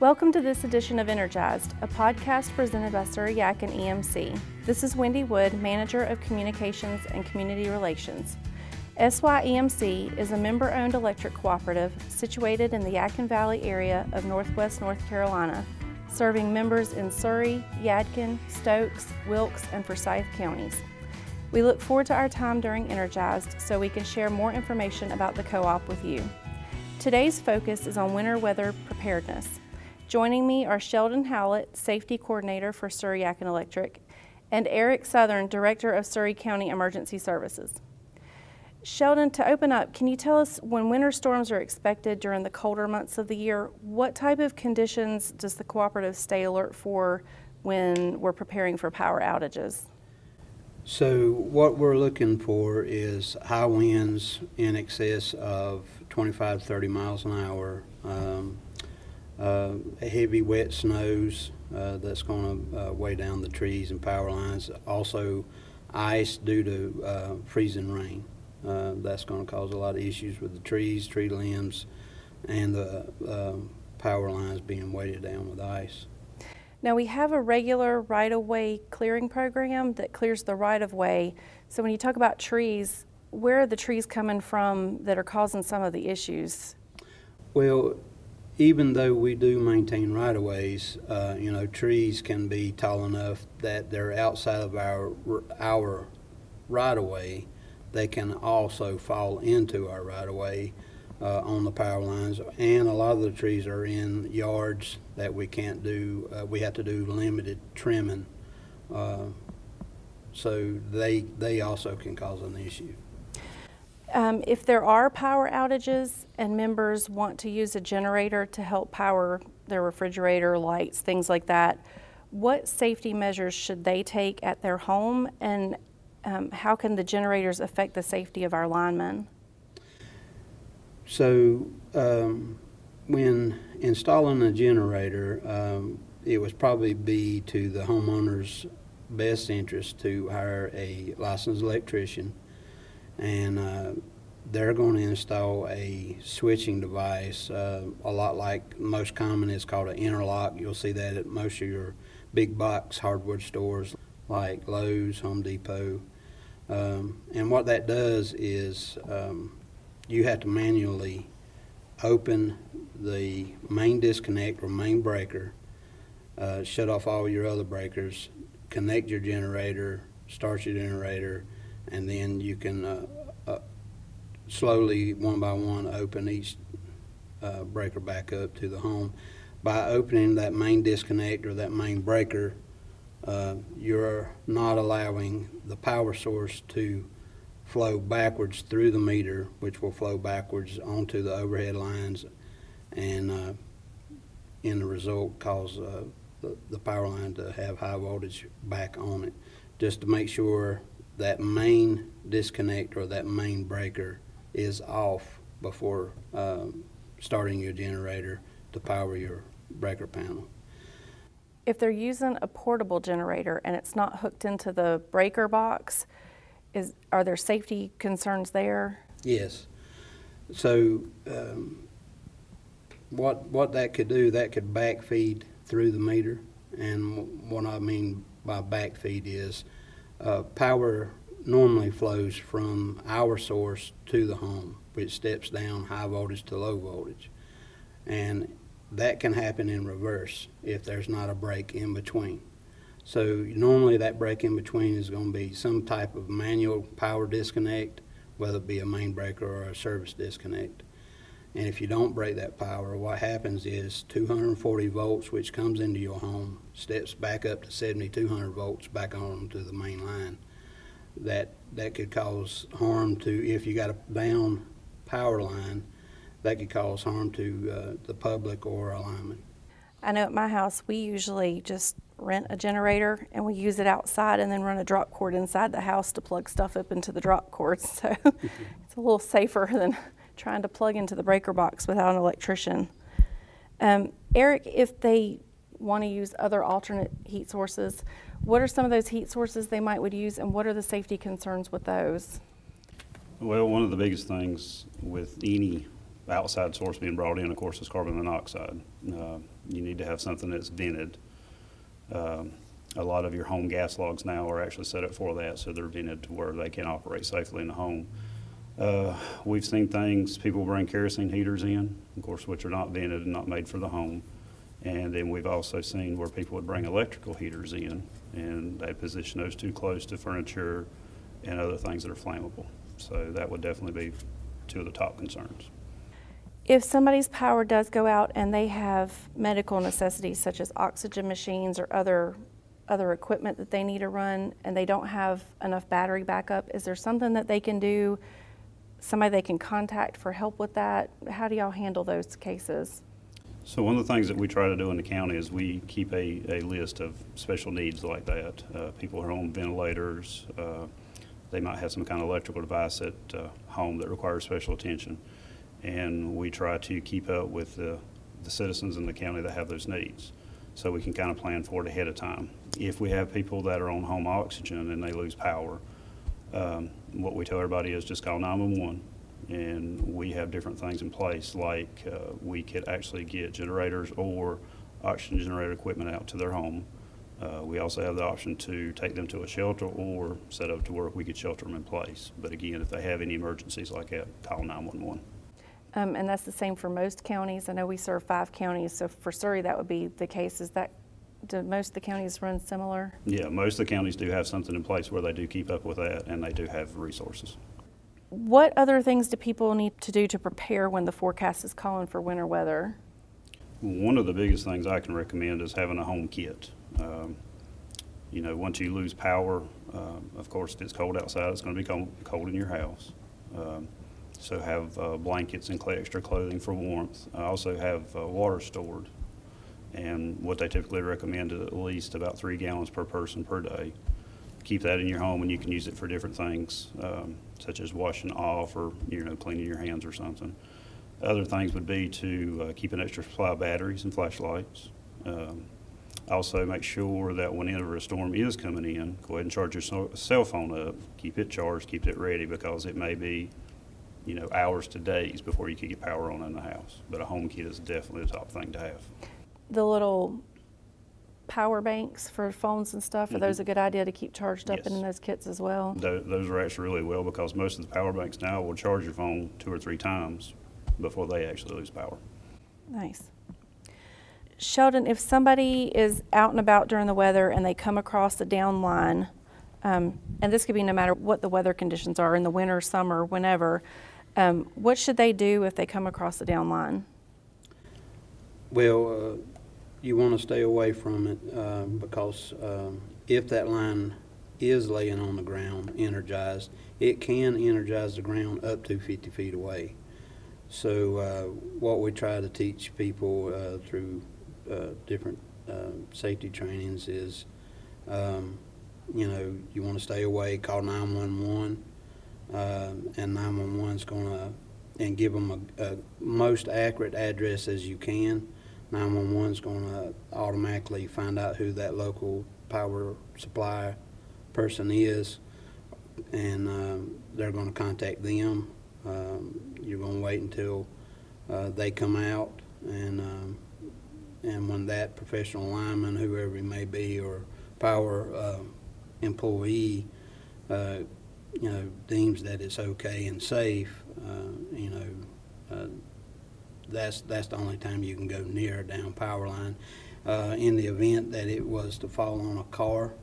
Welcome to this edition of Energized, a podcast presented by Surry-Yadkin EMC. This is Wendy Wood, Manager of Communications and Community Relations. SYEMC is a member owned electric cooperative situated in the Yadkin Valley area of northwest North Carolina, serving members in Surry, Yadkin, Stokes, Wilkes, and Forsyth counties. We look forward to our time during Energized so we can share more information about the co op with you. Today's focus is on winter weather preparedness. Joining me are Sheldon Howlett, Safety Coordinator for Surry Yadkin Electric, and Eric Southern, Director of Surry County Emergency Services. Sheldon, to open up, can you tell us when winter storms are expected during the colder months of the year, what type of conditions does the cooperative stay alert for when we're preparing for power outages? So what we're looking for is high winds in excess of 25, 30 miles an hour, um, uh, heavy wet snows uh, that's going to uh, weigh down the trees and power lines. Also, ice due to uh, freezing rain. Uh, that's going to cause a lot of issues with the trees, tree limbs, and the uh, power lines being weighted down with ice. Now, we have a regular right of way clearing program that clears the right of way. So, when you talk about trees, where are the trees coming from that are causing some of the issues? Well, even though we do maintain right of ways, uh, you know, trees can be tall enough that they're outside of our our right of way. They can also fall into our right of way uh, on the power lines, and a lot of the trees are in yards that we can't do. Uh, we have to do limited trimming, uh, so they they also can cause an issue. Um, if there are power outages and members want to use a generator to help power their refrigerator, lights, things like that, what safety measures should they take at their home and um, how can the generators affect the safety of our linemen? So, um, when installing a generator, um, it would probably be to the homeowner's best interest to hire a licensed electrician and uh, they're going to install a switching device, uh, a lot like most common is called an interlock. You'll see that at most of your big box hardware stores like Lowe's, Home Depot. Um, and what that does is um, you have to manually open the main disconnect or main breaker, uh, shut off all your other breakers, connect your generator, start your generator, and then you can uh, uh, slowly, one by one, open each uh, breaker back up to the home. By opening that main disconnect or that main breaker, uh, you're not allowing the power source to flow backwards through the meter, which will flow backwards onto the overhead lines, and uh, in the result, cause uh, the, the power line to have high voltage back on it. Just to make sure that main disconnect or that main breaker is off before um, starting your generator to power your breaker panel. If they're using a portable generator and it's not hooked into the breaker box, is are there safety concerns there? Yes. So um, what what that could do, that could backfeed through the meter, and what I mean by backfeed is uh, power normally flows from our source to the home, which steps down high voltage to low voltage. And that can happen in reverse if there's not a break in between. So normally that break in between is going to be some type of manual power disconnect, whether it be a main breaker or a service disconnect. And if you don't break that power, what happens is 240 volts, which comes into your home, steps back up to 7200 volts back on to the main line. That that could cause harm to if you got a down power line, that could cause harm to uh, the public or a lineman. I know at my house we usually just rent a generator and we use it outside and then run a drop cord inside the house to plug stuff up into the drop cord. So it's a little safer than trying to plug into the breaker box without an electrician. Um, Eric, if they want to use other alternate heat sources, what are some of those heat sources they might would use, and what are the safety concerns with those? Well, one of the biggest things with any outside source being brought in, of course, is carbon monoxide. Uh, You need to have something that's vented. Um, A lot of your home gas logs now are actually set up for that, so they're vented to where they can operate safely in the home. Uh, We've seen things, people bring kerosene heaters in, of course, which are not vented and not made for the home. And then we've also seen where people would bring electrical heaters in, and they position those too close to furniture and other things that are flammable. So that would definitely be two of the top concerns. If somebody's power does go out and they have medical necessities such as oxygen machines or other other equipment that they need to run and they don't have enough battery backup, is there something that they can do? Somebody they can contact for help with that? How do y'all handle those cases? So one of the things that we try to do in the county is we keep a, a list of special needs like that. Uh, people who are on ventilators, uh, they might have some kind of electrical device at uh, home that requires special attention. And we try to keep up with the, the citizens in the county that have those needs. So we can kind of plan for it ahead of time. If we have people that are on home oxygen and they lose power, um, what we tell everybody is just call 911 and we have different things in place like uh, we could actually get generators or oxygen generator equipment out to their home. Uh, we also have the option to take them to a shelter or set up to where we could shelter them in place. But again, if they have any emergencies like that, call 911. Um, and that's the same for most counties. I know we serve five counties, so for Surry that would be the case. Is that do most of the counties run similar? Yeah, most of the counties do have something in place where they do keep up with that and they do have resources. What other things do people need to do to prepare when the forecast is calling for winter weather? One of the biggest things I can recommend is having a home kit. Um, you know, once you lose power, um, of course, if it's cold outside, it's going to be cold, cold in your house. Um, so have uh, blankets and extra clothing for warmth. I also have uh, water stored. And what they typically recommend is at least about three gallons per person per day. Keep that in your home and you can use it for different things, um, such as washing off or, you know, cleaning your hands or something. Other things would be to uh, keep an extra supply of batteries and flashlights. Um, also, make sure that whenever a storm is coming in, go ahead and charge your cell phone up. Keep it charged, keep it ready because it may be, you know, hours to days before you can get power on in the house. But a home kit is definitely the top thing to have. The little power banks for phones and stuff, are those a good idea to keep charged up Mm-hmm. Yes. in those kits as well? Tho- Those are actually really well because most of the power banks now will charge your phone two or three times before they actually lose power. Nice. Sheldon, if somebody is out and about during the weather and they come across the down line, um, and this could be no matter what the weather conditions are in the winter, summer, whenever, um, what should they do if they come across the down line? Well, uh, you want to stay away from it uh, because um, if that line is laying on the ground energized, it can energize the ground up to 50 feet away. So uh, what we try to teach people uh, through uh, different uh, safety trainings is, um, you know, you want to stay away, call 911, uh, and 911 is going to, and give them a, a most accurate address as you can. 911 is going to automatically find out who that local power supply person is, and um, they're going to contact them. Um, you're going to wait until uh, they come out, and um, and when that professional lineman, whoever he may be, or power uh, employee, uh, you know, deems that it's okay and safe, uh, you know, uh, that's, that's the only time you can go near a down power line. Uh, in the event that it was to fall on a car,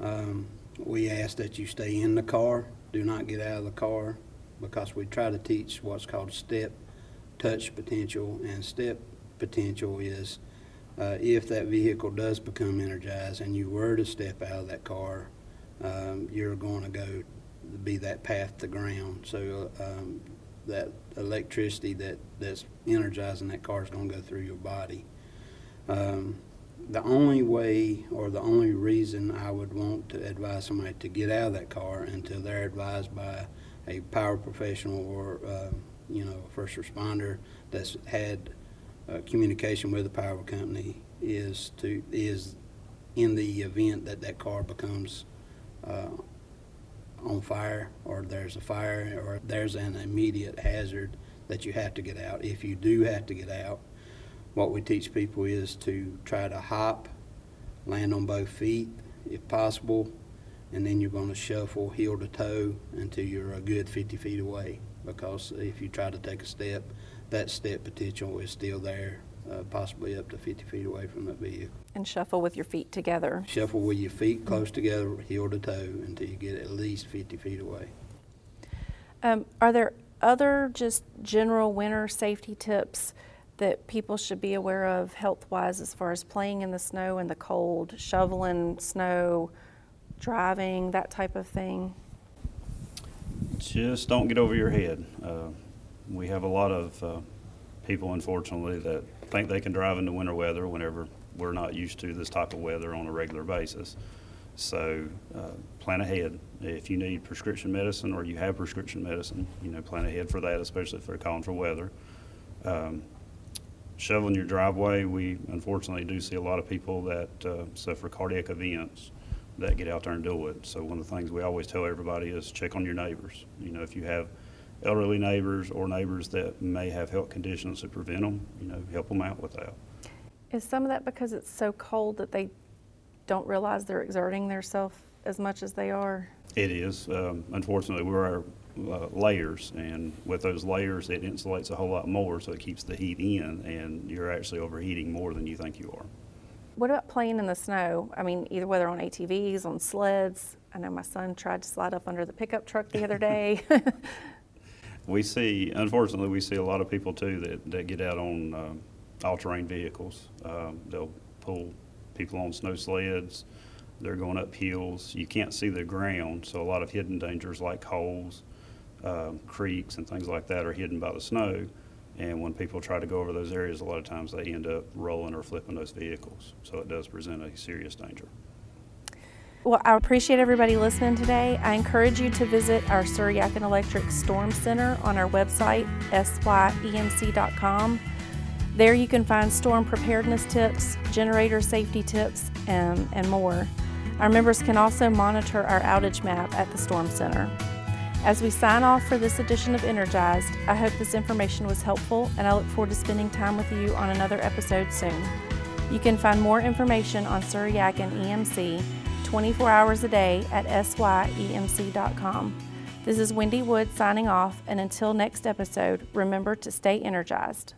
um, we ask that you stay in the car, do not get out of the car, because we try to teach what's called step touch potential, and step potential is uh, if that vehicle does become energized and you were to step out of that car, um, you're going to go be that path to ground. So um, that electricity that, that's energizing that car is going to go through your body. Um, the only way or the only reason I would want to advise somebody to get out of that car until they're advised by a power professional or uh, you know a first responder that's had uh, communication with the power company is to is in the event that that car becomes uh, on fire or there's a fire or there's an immediate hazard that you have to get out. If you do have to get out, what we teach people is to try to hop, land on both feet if possible, and then you're going to shuffle heel to toe until you're a good 50 feet away. Because if you try to take a step, that step potential is still there, uh, possibly up to 50 feet away from that vehicle. And shuffle with your feet together. Shuffle with your feet close together, heel to toe, until you get at least 50 feet away. Um, are there other just general winter safety tips that people should be aware of health wise as far as playing in the snow and the cold, shoveling snow, driving, that type of thing? Just don't get over your head. Uh, We have a lot of uh, people, unfortunately, that think they can drive into winter weather whenever we're not used to this type of weather on a regular basis. So uh, plan ahead. If you need prescription medicine or you have prescription medicine, you know, plan ahead for that, especially if they're calling for weather. Um, Shoveling your driveway, we unfortunately do see a lot of people that uh, suffer cardiac events that get out there and do it. So one of the things we always tell everybody is check on your neighbors. You know, if you have elderly neighbors or neighbors that may have health conditions that prevent them, you know, help them out with that. Is some of that because it's so cold that they don't realize they're exerting themselves as much as they are? It is. Um, Unfortunately, we're uh, layers, and with those layers, it insulates a whole lot more, so it keeps the heat in, and you're actually overheating more than you think you are. What about playing in the snow? I mean, either whether on ATVs, on sleds. I know my son tried to slide up under the pickup truck the other day. We see, unfortunately, we see a lot of people too that, that get out on um, all-terrain vehicles. Um, They'll pull people on snow sleds, they're going up hills. You can't see the ground, so a lot of hidden dangers like holes, um, creeks, and things like that are hidden by the snow. And when people try to go over those areas, a lot of times they end up rolling or flipping those vehicles. So it does present a serious danger. Well, I appreciate everybody listening today. I encourage you to visit our Surry-Yadkin Electric Storm Center on our website, syemc.com. There you can find storm preparedness tips, generator safety tips, and, and more. Our members can also monitor our outage map at the Storm Center. As we sign off for this edition of Energized, I hope this information was helpful and I look forward to spending time with you on another episode soon. You can find more information on Surry-Yadkin EMC 24 hours a day at syemc.com. This is Wendy Wood signing off, and until next episode, remember to stay energized.